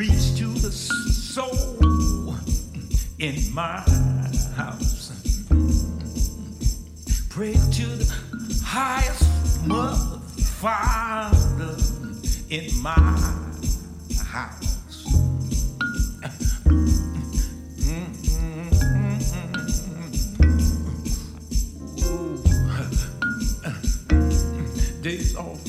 Reach to the soul in my house. Pray to the highest mother, father in my house. Days all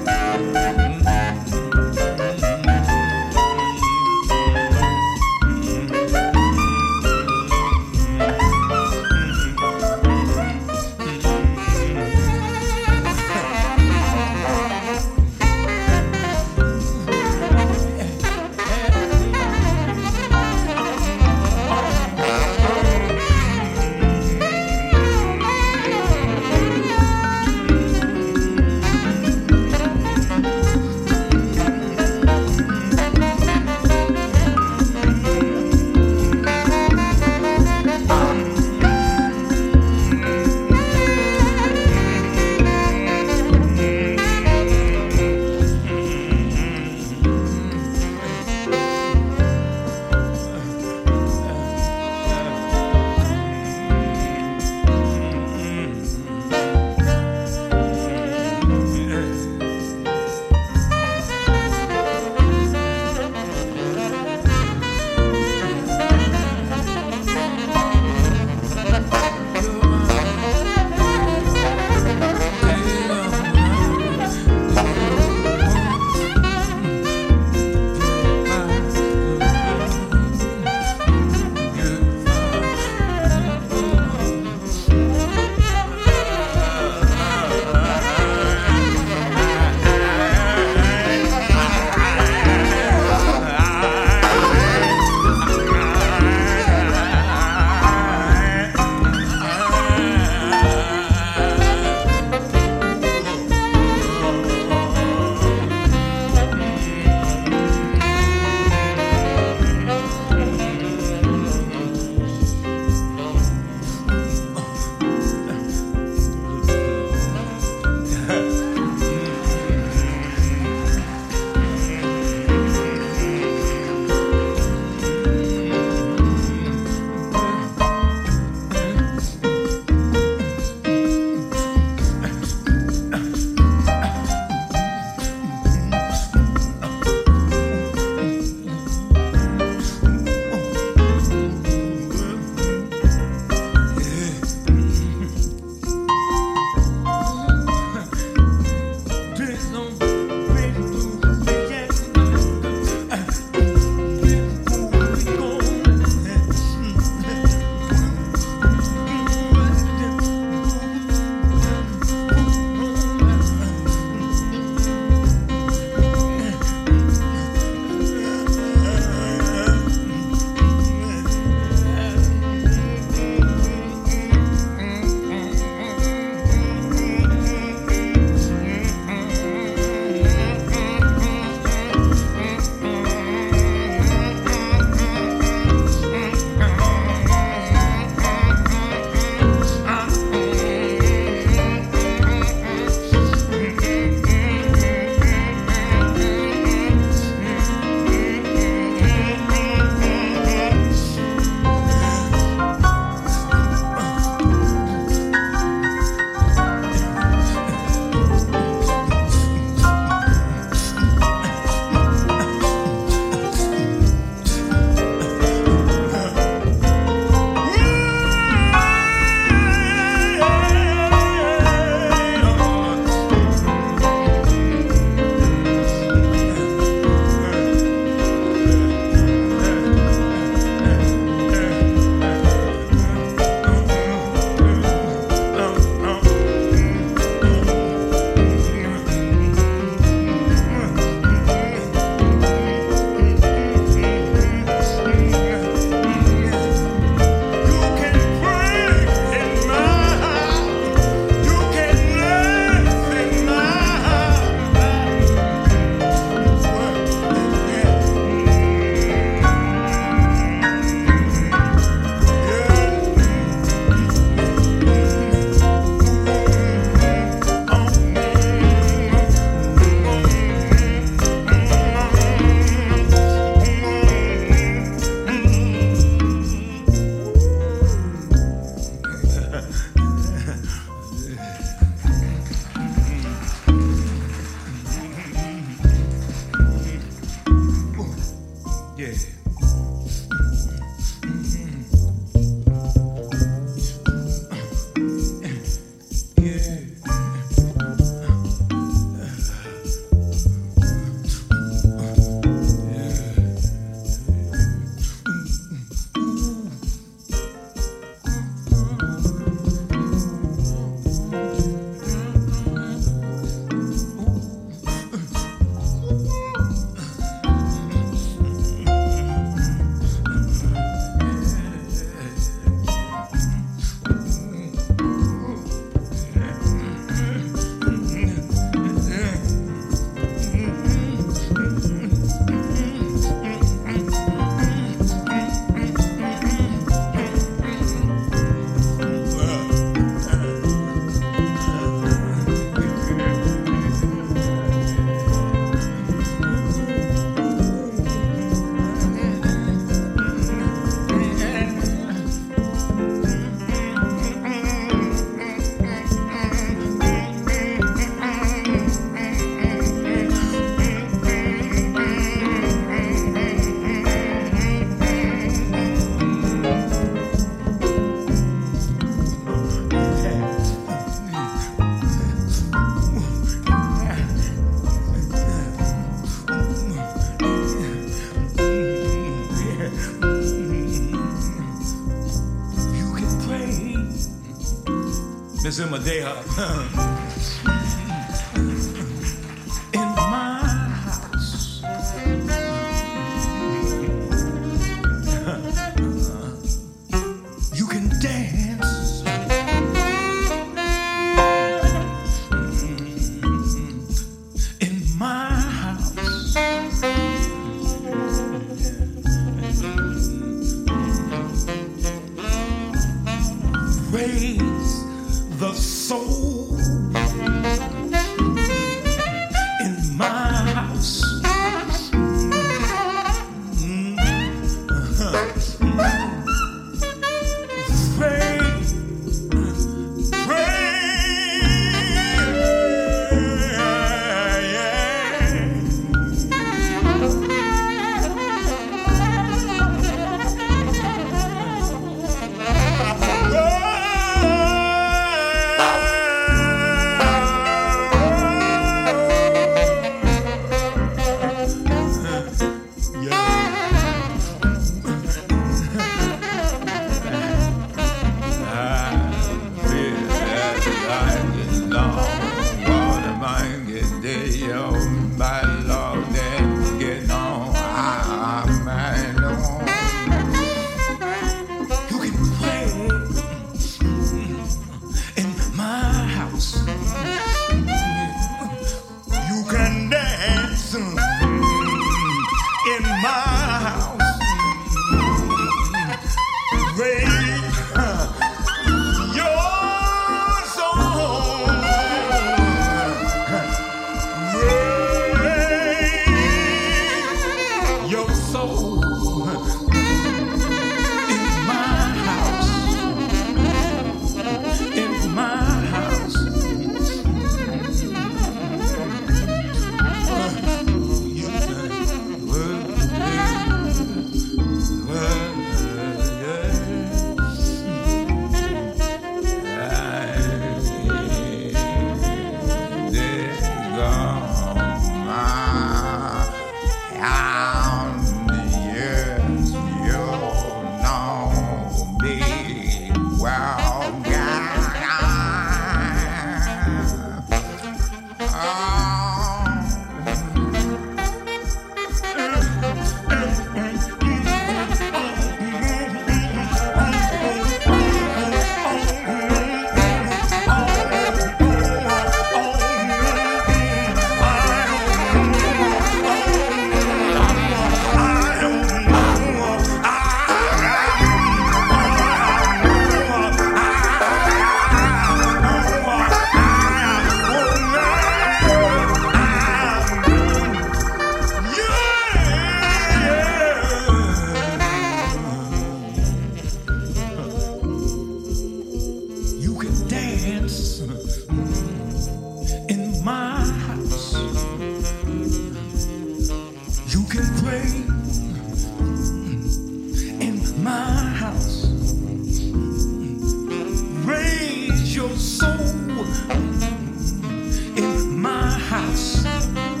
paz.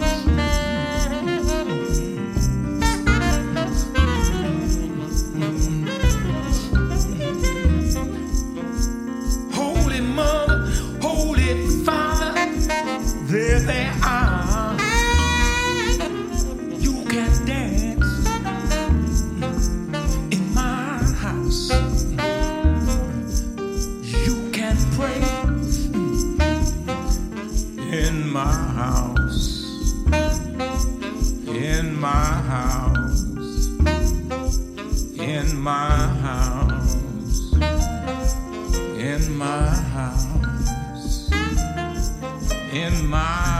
In my